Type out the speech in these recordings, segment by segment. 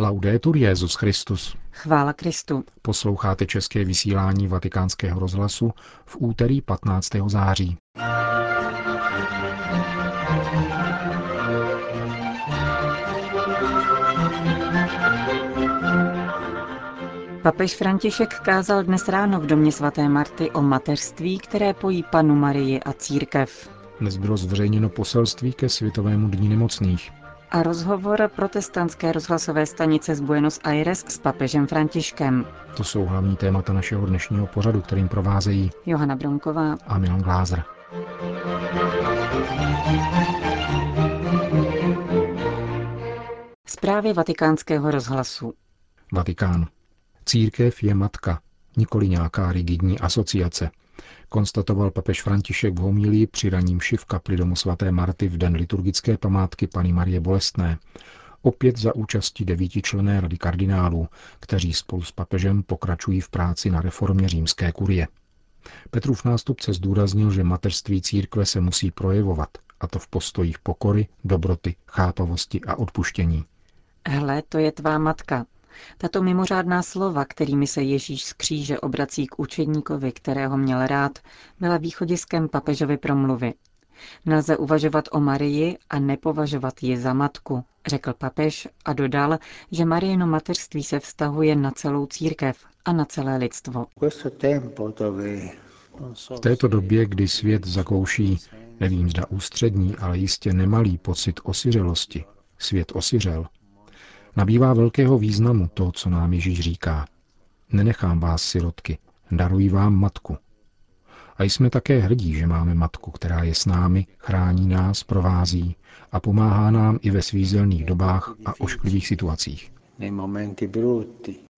Laudetur Jezus Christus. Chvála Kristu. Posloucháte české vysílání Vatikánského rozhlasu v úterý 15. září. Papež František kázal dnes ráno v domě svaté Marty o mateřství, které pojí panu Marii a církev. Dnes bylo zveřejněno poselství ke Světovému dní nemocných a rozhovor protestantské rozhlasové stanice z Buenos Aires s papežem Františkem. To jsou hlavní témata našeho dnešního pořadu, kterým provázejí Johana Bronková a Milan Glázer. Zprávy vatikánského rozhlasu Vatikán. Církev je matka, nikoli nějaká rigidní asociace, konstatoval papež František v homílii při raním v kapli domu svaté Marty v den liturgické památky paní Marie Bolestné, opět za účasti devítičlené rady kardinálů, kteří spolu s papežem pokračují v práci na reformě římské kurie. Petrův nástupce zdůraznil, že mateřství církve se musí projevovat, a to v postojích pokory, dobroty, chápavosti a odpuštění. Hle, to je tvá matka, tato mimořádná slova, kterými se Ježíš z kříže obrací k učedníkovi, kterého měl rád, byla východiskem papežovy promluvy. Nelze uvažovat o Marii a nepovažovat ji za matku, řekl papež a dodal, že Marijino mateřství se vztahuje na celou církev a na celé lidstvo. V této době, kdy svět zakouší, nevím zda ústřední, ale jistě nemalý pocit osiřelosti, svět osiřel, nabývá velkého významu to, co nám Ježíš říká. Nenechám vás sirotky, daruji vám matku. A jsme také hrdí, že máme matku, která je s námi, chrání nás, provází a pomáhá nám i ve svízelných dobách a ošklivých situacích.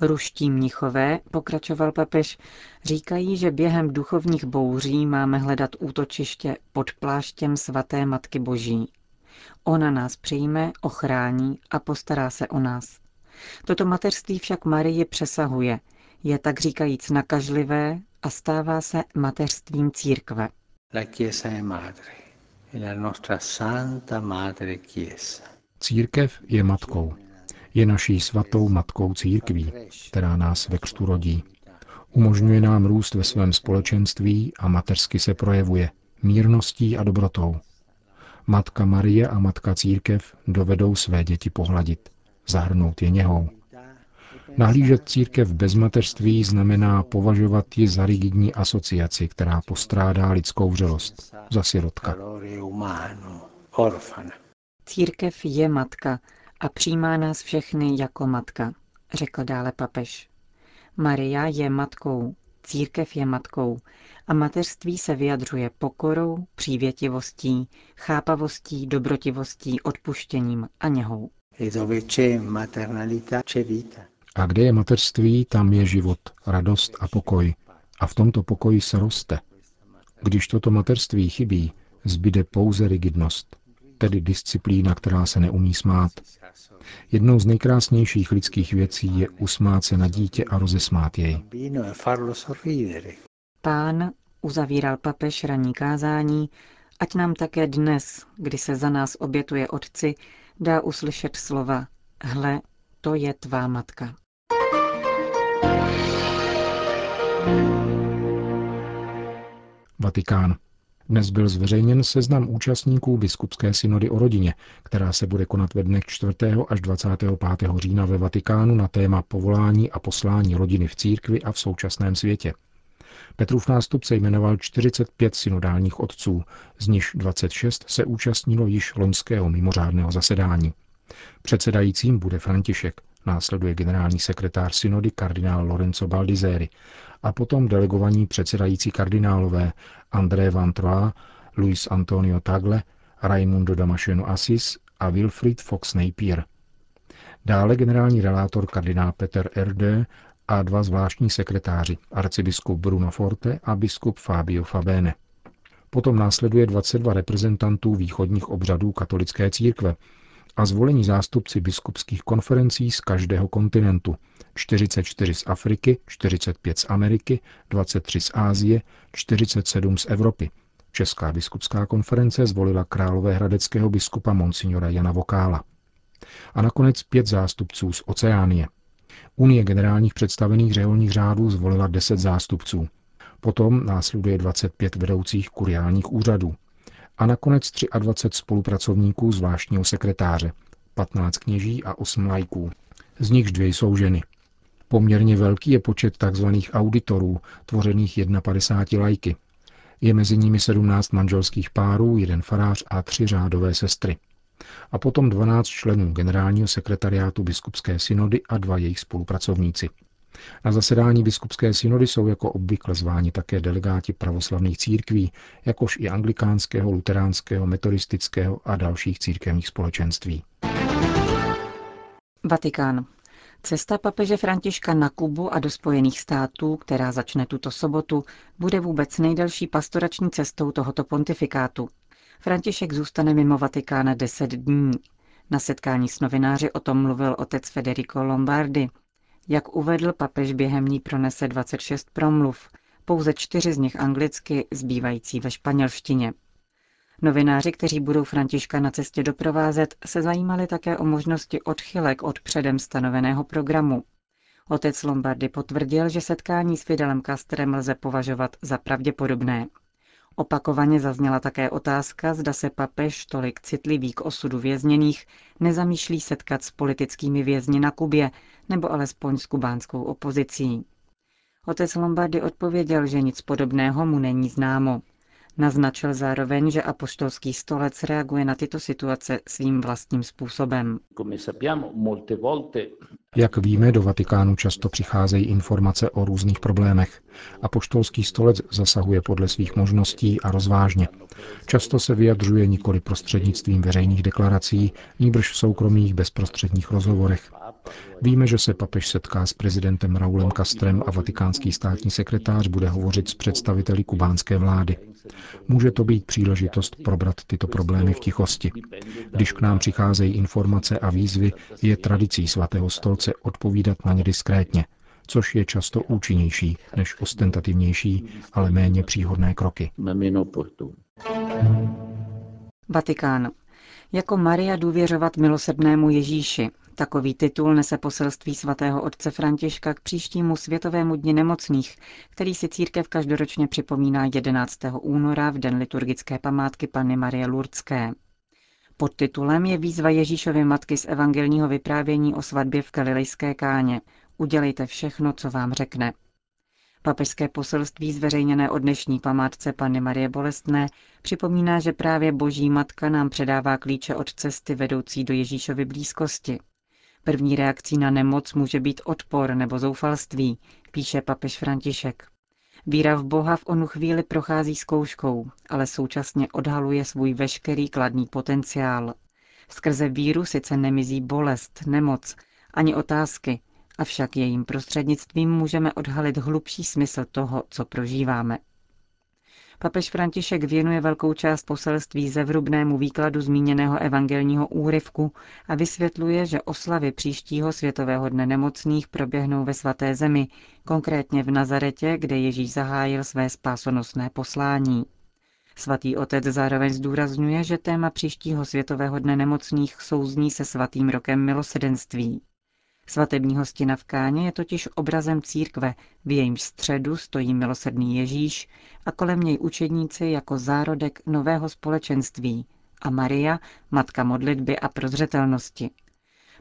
Ruští mnichové, pokračoval papež, říkají, že během duchovních bouří máme hledat útočiště pod pláštěm svaté Matky Boží. Ona nás přijme, ochrání a postará se o nás. Toto mateřství však Marie přesahuje, je tak říkajíc nakažlivé a stává se mateřstvím církve. Církev je matkou. Je naší svatou matkou církví, která nás ve křtu rodí. Umožňuje nám růst ve svém společenství a mateřsky se projevuje mírností a dobrotou. Matka Marie a Matka Církev dovedou své děti pohladit, zahrnout je něhou. Nahlížet církev bez mateřství znamená považovat ji za rigidní asociaci, která postrádá lidskou vřelost, za sirotka. Církev je matka a přijímá nás všechny jako matka, řekl dále papež. Maria je matkou, církev je matkou a mateřství se vyjadřuje pokorou, přívětivostí, chápavostí, dobrotivostí, odpuštěním a něhou. A kde je mateřství, tam je život, radost a pokoj. A v tomto pokoji se roste. Když toto mateřství chybí, zbyde pouze rigidnost, tedy disciplína, která se neumí smát. Jednou z nejkrásnějších lidských věcí je usmát se na dítě a rozesmát jej. Pán, uzavíral papež ranní kázání, ať nám také dnes, kdy se za nás obětuje Otci, dá uslyšet slova Hle, to je tvá matka. Vatikán. Dnes byl zveřejněn seznam účastníků biskupské synody o rodině, která se bude konat ve dnech 4. až 25. října ve Vatikánu na téma povolání a poslání rodiny v církvi a v současném světě. Petrův nástupce jmenoval 45 synodálních otců, z nichž 26 se účastnilo již loňského mimořádného zasedání. Předsedajícím bude František, následuje generální sekretář synody kardinál Lorenzo Baldizeri a potom delegovaní předsedající kardinálové André Van Troyes, Luis Antonio Tagle, Raimundo Damasceno Assis a Wilfried Fox Napier. Dále generální relátor kardinál Peter Erde a dva zvláštní sekretáři, arcibiskup Bruno Forte a biskup Fabio Fabene. Potom následuje 22 reprezentantů východních obřadů katolické církve a zvolení zástupci biskupských konferencí z každého kontinentu, 44 z Afriky, 45 z Ameriky, 23 z Ázie, 47 z Evropy. Česká biskupská konference zvolila královéhradeckého biskupa Monsignora Jana Vokála. A nakonec pět zástupců z Oceánie. Unie generálních představených řeholních řádů zvolila 10 zástupců. Potom následuje 25 vedoucích kuriálních úřadů. A nakonec 23 spolupracovníků zvláštního sekretáře, 15 kněží a 8 lajků. Z nichž dvě jsou ženy. Poměrně velký je počet tzv. auditorů, tvořených 51 lajky. Je mezi nimi 17 manželských párů, jeden farář a tři řádové sestry. A potom 12 členů generálního sekretariátu biskupské synody a dva jejich spolupracovníci. Na zasedání biskupské synody jsou jako obvykle zváni také delegáti pravoslavných církví, jakož i anglikánského, luteránského, metodistického a dalších církevních společenství. Vatikán. Cesta papeže Františka na Kubu a do Spojených států, která začne tuto sobotu, bude vůbec nejdelší pastorační cestou tohoto pontifikátu. František zůstane mimo Vatikána deset dní. Na setkání s novináři o tom mluvil otec Federico Lombardi. Jak uvedl, papež během ní pronese 26 promluv, pouze čtyři z nich anglicky, zbývající ve španělštině. Novináři, kteří budou Františka na cestě doprovázet, se zajímali také o možnosti odchylek od předem stanoveného programu. Otec Lombardy potvrdil, že setkání s Fidelem Castrem lze považovat za pravděpodobné. Opakovaně zazněla také otázka, zda se papež, tolik citlivý k osudu vězněných, nezamýšlí setkat s politickými vězni na Kubě nebo alespoň s kubánskou opozicí. Otec Lombardy odpověděl, že nic podobného mu není známo. Naznačil zároveň, že apoštolský stolec reaguje na tyto situace svým vlastním způsobem. Jak víme, do Vatikánu často přicházejí informace o různých problémech. Apoštolský stolec zasahuje podle svých možností a rozvážně. Často se vyjadřuje nikoli prostřednictvím veřejných deklarací, níbrž v soukromých bezprostředních rozhovorech. Víme, že se papež setká s prezidentem Raulem Castrem a vatikánský státní sekretář bude hovořit s představiteli kubánské vlády. Může to být příležitost probrat tyto problémy v tichosti. Když k nám přicházejí informace a výzvy, je tradicí svatého stolce odpovídat na ně diskrétně, což je často účinnější než ostentativnější, ale méně příhodné kroky. Vatikán. Jako Maria důvěřovat milosrdnému Ježíši. Takový titul nese poselství svatého otce Františka k příštímu Světovému dni nemocných, který si církev každoročně připomíná 11. února v den liturgické památky Panny Marie Lurdské. Pod titulem je výzva Ježíšovy matky z evangelního vyprávění o svatbě v Galilejské káně. Udělejte všechno, co vám řekne. Papežské poselství zveřejněné o dnešní památce Panny Marie Bolestné připomíná, že právě Boží Matka nám předává klíče od cesty vedoucí do Ježíšovy blízkosti. První reakcí na nemoc může být odpor nebo zoufalství, píše papež František. Víra v Boha v onu chvíli prochází zkouškou, ale současně odhaluje svůj veškerý kladný potenciál. Skrze víru sice nemizí bolest, nemoc, ani otázky, avšak jejím prostřednictvím můžeme odhalit hlubší smysl toho, co prožíváme. Papež František věnuje velkou část poselství zevrubnému výkladu zmíněného evangelního úryvku a vysvětluje, že oslavy příštího Světového dne nemocných proběhnou ve svaté zemi, konkrétně v Nazaretě, kde Ježíš zahájil své spásonosné poslání. Svatý otec zároveň zdůrazňuje, že téma příštího Světového dne nemocných souzní se svatým rokem milosedenství. Svatební hostina v Káně je totiž obrazem církve, v jejímž středu stojí milosrdný Ježíš a kolem něj učedníci jako zárodek nového společenství a Maria, matka modlitby a prozřetelnosti.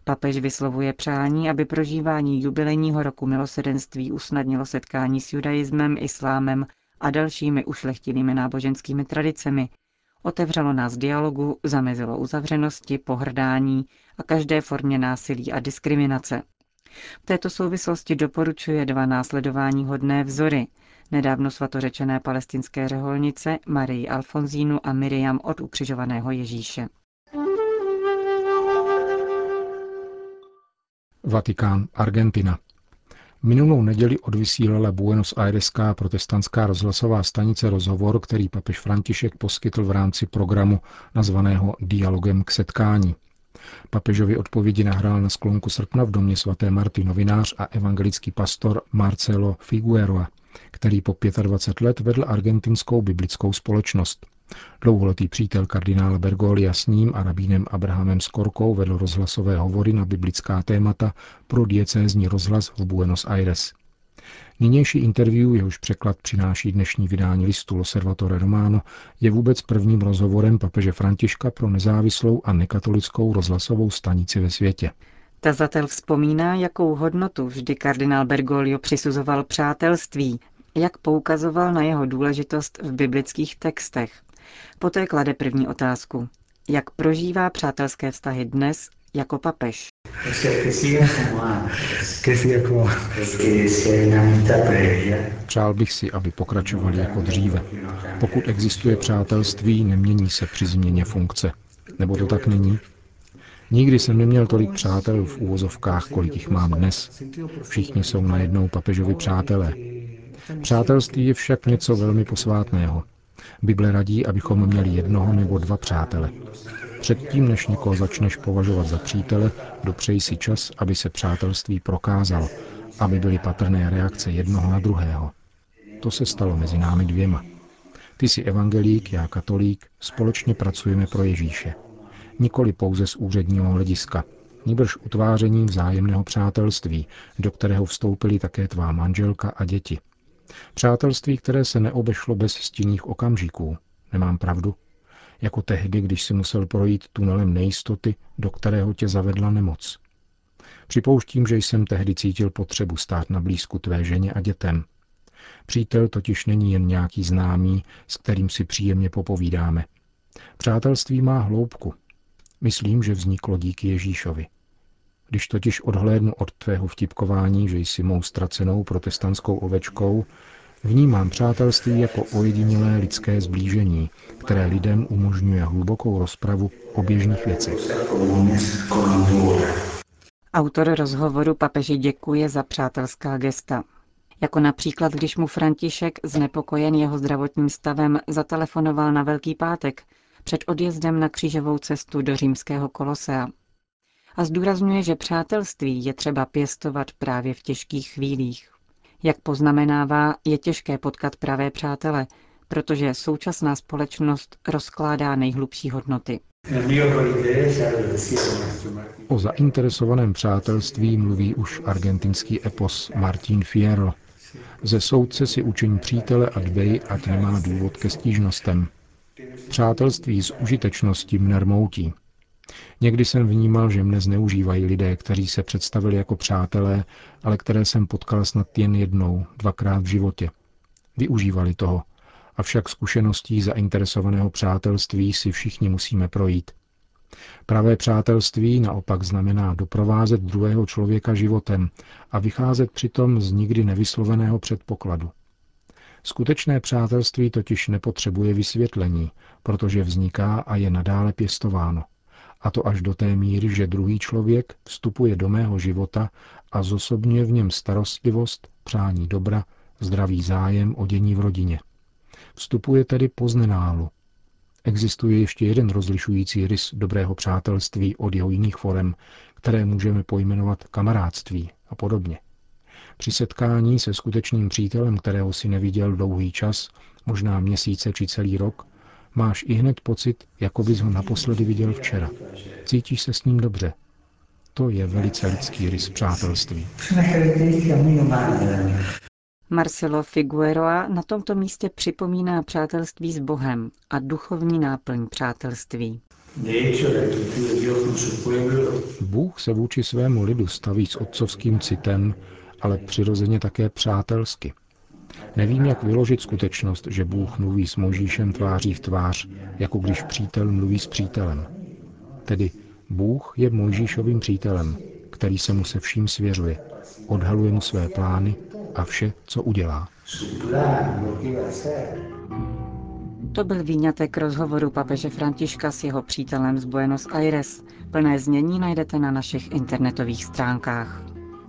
Papež vyslovuje přání, aby prožívání jubilejního roku milosedenství usnadnilo setkání s judaismem, islámem a dalšími ušlechtilými náboženskými tradicemi, otevřelo nás dialogu, zamezilo uzavřenosti, pohrdání a každé formě násilí a diskriminace. V této souvislosti doporučuje dva následování hodné vzory, nedávno svatořečené palestinské řeholnice Marii Alfonzínu a Miriam od ukřižovaného Ježíše. Vatikán, Argentina. Minulou neděli odvysílala Buenos Aireská protestantská rozhlasová stanice rozhovor, který papež František poskytl v rámci programu nazvaného Dialogem k setkání. Papežovi odpovědi nahrál na sklonku srpna v domě svaté Marty novinář a evangelický pastor Marcelo Figueroa, který po 25 let vedl argentinskou biblickou společnost. Dlouholetý přítel kardinála Bergolia s ním a rabínem Abrahamem Skorkou vedl rozhlasové hovory na biblická témata pro diecézní rozhlas v Buenos Aires. Nynější interview, jehož překlad přináší dnešní vydání listu Loservatore Romano, je vůbec prvním rozhovorem papeže Františka pro nezávislou a nekatolickou rozhlasovou stanici ve světě. Tazatel vzpomíná, jakou hodnotu vždy kardinál Bergoglio přisuzoval přátelství, jak poukazoval na jeho důležitost v biblických textech. Poté klade první otázku. Jak prožívá přátelské vztahy dnes jako papež? Přál bych si, aby pokračovali jako dříve. Pokud existuje přátelství, nemění se při změně funkce. Nebo to tak není? Nikdy jsem neměl tolik přátel v úvozovkách, kolik jich mám dnes. Všichni jsou najednou papežovi přátelé. Přátelství je však něco velmi posvátného. Bible radí, abychom měli jednoho nebo dva přátele. Předtím, než někoho začneš považovat za přítele, dopřej si čas, aby se přátelství prokázalo, aby byly patrné reakce jednoho na druhého. To se stalo mezi námi dvěma. Ty jsi evangelík, já katolík, společně pracujeme pro Ježíše. Nikoli pouze z úředního hlediska, níbrž utvářením vzájemného přátelství, do kterého vstoupili také tvá manželka a děti. Přátelství, které se neobešlo bez stinných okamžiků. Nemám pravdu? Jako tehdy, když si musel projít tunelem nejistoty, do kterého tě zavedla nemoc. Připouštím, že jsem tehdy cítil potřebu stát na blízku tvé ženě a dětem. Přítel totiž není jen nějaký známý, s kterým si příjemně popovídáme. Přátelství má hloubku. Myslím, že vzniklo díky Ježíšovi. Když totiž odhlédnu od tvého vtipkování, že jsi mou ztracenou protestantskou ovečkou, vnímám přátelství jako ojedinělé lidské zblížení, které lidem umožňuje hlubokou rozpravu o běžných věcech. Autor rozhovoru papeži děkuje za přátelská gesta. Jako například, když mu František, znepokojen jeho zdravotním stavem, zatelefonoval na Velký pátek před odjezdem na křížovou cestu do římského kolosea a zdůrazňuje, že přátelství je třeba pěstovat právě v těžkých chvílích. Jak poznamenává, je těžké potkat pravé přátele, protože současná společnost rozkládá nejhlubší hodnoty. O zainteresovaném přátelství mluví už argentinský epos Martín Fierro. Ze soudce si učení přítele a dbej, ať nemá důvod ke stížnostem. Přátelství z užitečnosti mne rmoutí. Někdy jsem vnímal, že mne zneužívají lidé, kteří se představili jako přátelé, ale které jsem potkal snad jen jednou, dvakrát v životě. Využívali toho. Avšak zkušeností zainteresovaného přátelství si všichni musíme projít. Pravé přátelství naopak znamená doprovázet druhého člověka životem a vycházet přitom z nikdy nevysloveného předpokladu. Skutečné přátelství totiž nepotřebuje vysvětlení, protože vzniká a je nadále pěstováno. A to až do té míry, že druhý člověk vstupuje do mého života a zosobňuje v něm starostlivost, přání dobra, zdravý zájem o dění v rodině. Vstupuje tedy poznenálu. Existuje ještě jeden rozlišující rys dobrého přátelství od jeho jiných forem, které můžeme pojmenovat kamarádství a podobně. Při setkání se skutečným přítelem, kterého si neviděl dlouhý čas, možná měsíce či celý rok, máš i hned pocit, jako bys ho naposledy viděl včera. Cítíš se s ním dobře. To je velice lidský rys přátelství. Marcelo Figueroa na tomto místě připomíná přátelství s Bohem a duchovní náplň přátelství. Bůh se vůči svému lidu staví s otcovským citem, ale přirozeně také přátelsky. Nevím, jak vyložit skutečnost, že Bůh mluví s Možíšem tváří v tvář, jako když přítel mluví s přítelem. Tedy Bůh je Mojžíšovým přítelem, který se mu se vším svěřuje, odhaluje mu své plány a vše, co udělá. To byl výňatek rozhovoru papeže Františka s jeho přítelem z Buenos Aires. Plné znění najdete na našich internetových stránkách.